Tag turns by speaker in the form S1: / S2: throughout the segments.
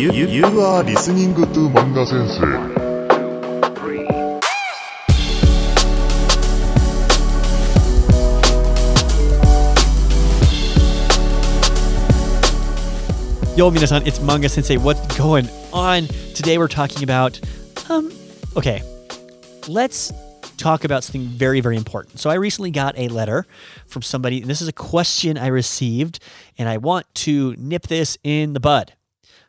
S1: You, you, you are listening to Manga Sensei.
S2: Yo, minasan, it's Manga Sensei. What's going on? Today we're talking about, um, okay, let's talk about something very, very important. So I recently got a letter from somebody, and this is a question I received, and I want to nip this in the bud.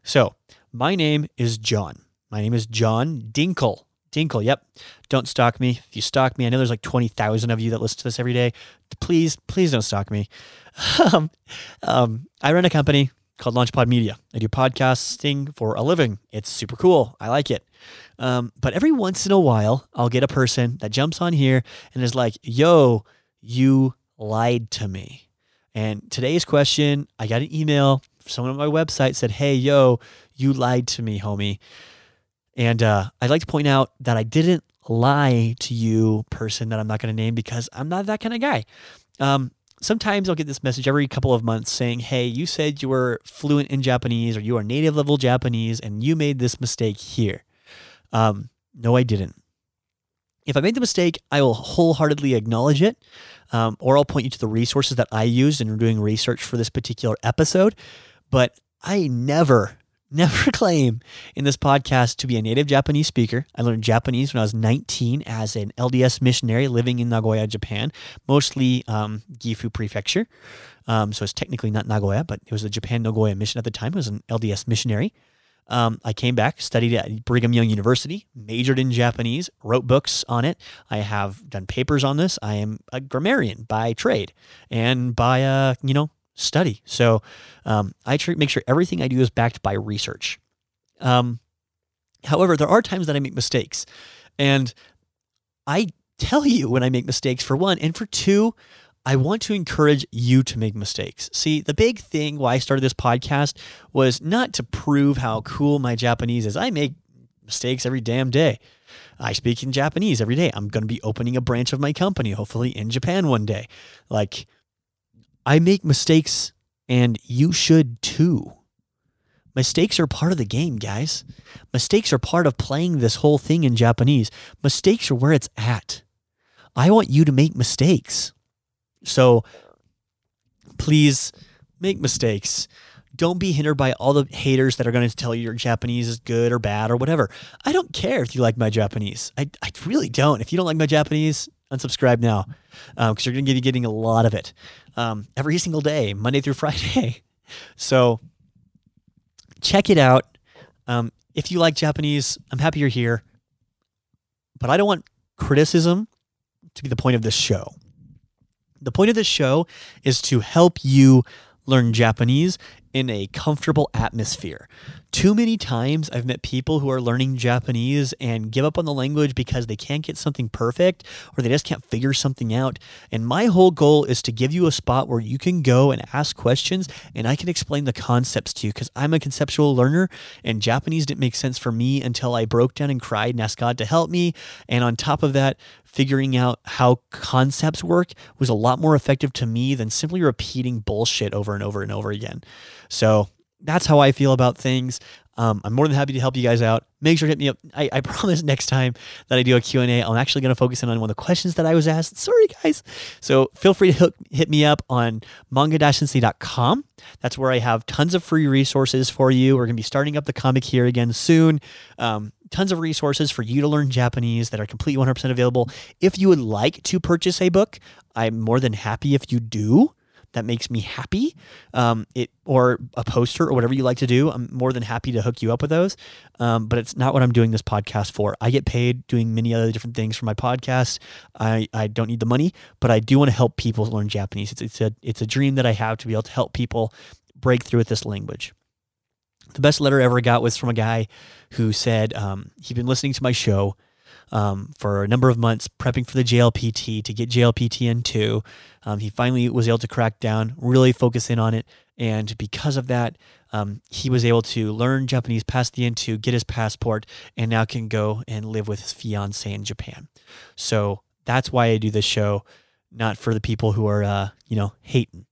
S2: So my name is John. My name is John Dinkle. Dinkle, yep. Don't stalk me. If you stalk me, I know there's like 20,000 of you that listen to this every day. Please, please don't stalk me. um, um, I run a company called Launchpod Media. I do podcasting for a living. It's super cool. I like it. Um, but every once in a while, I'll get a person that jumps on here and is like, yo, you lied to me. And today's question, I got an email. Someone on my website said, hey, yo, you lied to me, homie. And uh, I'd like to point out that I didn't lie to you, person that I'm not going to name, because I'm not that kind of guy. Um, sometimes I'll get this message every couple of months saying, Hey, you said you were fluent in Japanese or you are native level Japanese and you made this mistake here. Um, no, I didn't. If I made the mistake, I will wholeheartedly acknowledge it, um, or I'll point you to the resources that I used in doing research for this particular episode. But I never, never claim in this podcast to be a native Japanese speaker. I learned Japanese when I was 19 as an LDS missionary living in Nagoya, Japan, mostly um, Gifu Prefecture. Um, so it's technically not Nagoya, but it was the Japan Nagoya mission at the time. I was an LDS missionary. Um, I came back, studied at Brigham Young University, majored in Japanese, wrote books on it. I have done papers on this. I am a grammarian by trade and by, uh, you know, study. So um, I make sure everything I do is backed by research. Um, however, there are times that I make mistakes. And I tell you when I make mistakes, for one. And for two, I want to encourage you to make mistakes. See, the big thing why I started this podcast was not to prove how cool my Japanese is. I make mistakes every damn day. I speak in Japanese every day. I'm going to be opening a branch of my company, hopefully in Japan one day. Like, I make mistakes and you should too. Mistakes are part of the game, guys. Mistakes are part of playing this whole thing in Japanese. Mistakes are where it's at. I want you to make mistakes. So please make mistakes. Don't be hindered by all the haters that are going to tell you your Japanese is good or bad or whatever. I don't care if you like my Japanese. I, I really don't. If you don't like my Japanese, unsubscribe now because um, you're going to be getting a lot of it um, every single day, Monday through Friday. so check it out. Um, if you like Japanese, I'm happy you're here. But I don't want criticism to be the point of this show. The point of this show is to help you learn Japanese in a comfortable atmosphere. Too many times I've met people who are learning Japanese and give up on the language because they can't get something perfect or they just can't figure something out. And my whole goal is to give you a spot where you can go and ask questions and I can explain the concepts to you because I'm a conceptual learner and Japanese didn't make sense for me until I broke down and cried and asked God to help me. And on top of that, figuring out how concepts work was a lot more effective to me than simply repeating bullshit over and over and over again. So that's how I feel about things. Um, I'm more than happy to help you guys out. Make sure to hit me up. I, I promise next time that I do a Q&A, I'm actually going to focus in on one of the questions that I was asked. Sorry, guys. So feel free to hook, hit me up on manga-sensei.com. That's where I have tons of free resources for you. We're going to be starting up the comic here again soon. Um, tons of resources for you to learn Japanese that are completely 100% available. If you would like to purchase a book, I'm more than happy if you do that makes me happy, um, it or a poster or whatever you like to do, I'm more than happy to hook you up with those. Um, but it's not what I'm doing this podcast for. I get paid doing many other different things for my podcast. I, I don't need the money, but I do want to help people learn Japanese. It's, it's a it's a dream that I have to be able to help people break through with this language. The best letter I ever got was from a guy who said um, he'd been listening to my show um, for a number of months, prepping for the JLPT to get JLPT N2. Um, he finally was able to crack down, really focus in on it. And because of that, um, he was able to learn Japanese, pass the N2, get his passport, and now can go and live with his fiance in Japan. So that's why I do this show, not for the people who are, uh, you know, hating.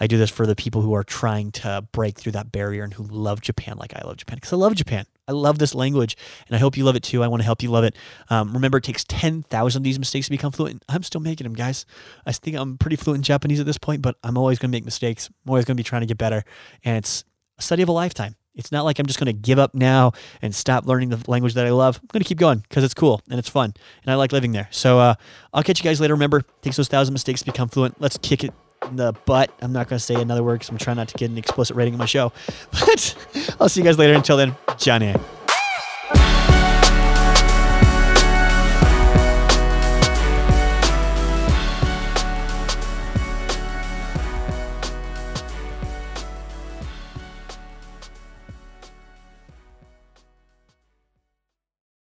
S2: I do this for the people who are trying to break through that barrier and who love Japan like I love Japan because I love Japan. I love this language and I hope you love it too. I want to help you love it. Um, remember, it takes 10,000 of these mistakes to become fluent. I'm still making them, guys. I think I'm pretty fluent in Japanese at this point, but I'm always going to make mistakes. I'm always going to be trying to get better. And it's a study of a lifetime. It's not like I'm just going to give up now and stop learning the language that I love. I'm going to keep going because it's cool and it's fun and I like living there. So uh, I'll catch you guys later. Remember, it takes those thousand mistakes to become fluent. Let's kick it the butt. I'm not going to say another word because I'm trying not to get an explicit rating on my show. But I'll see you guys later. Until then, ja ne.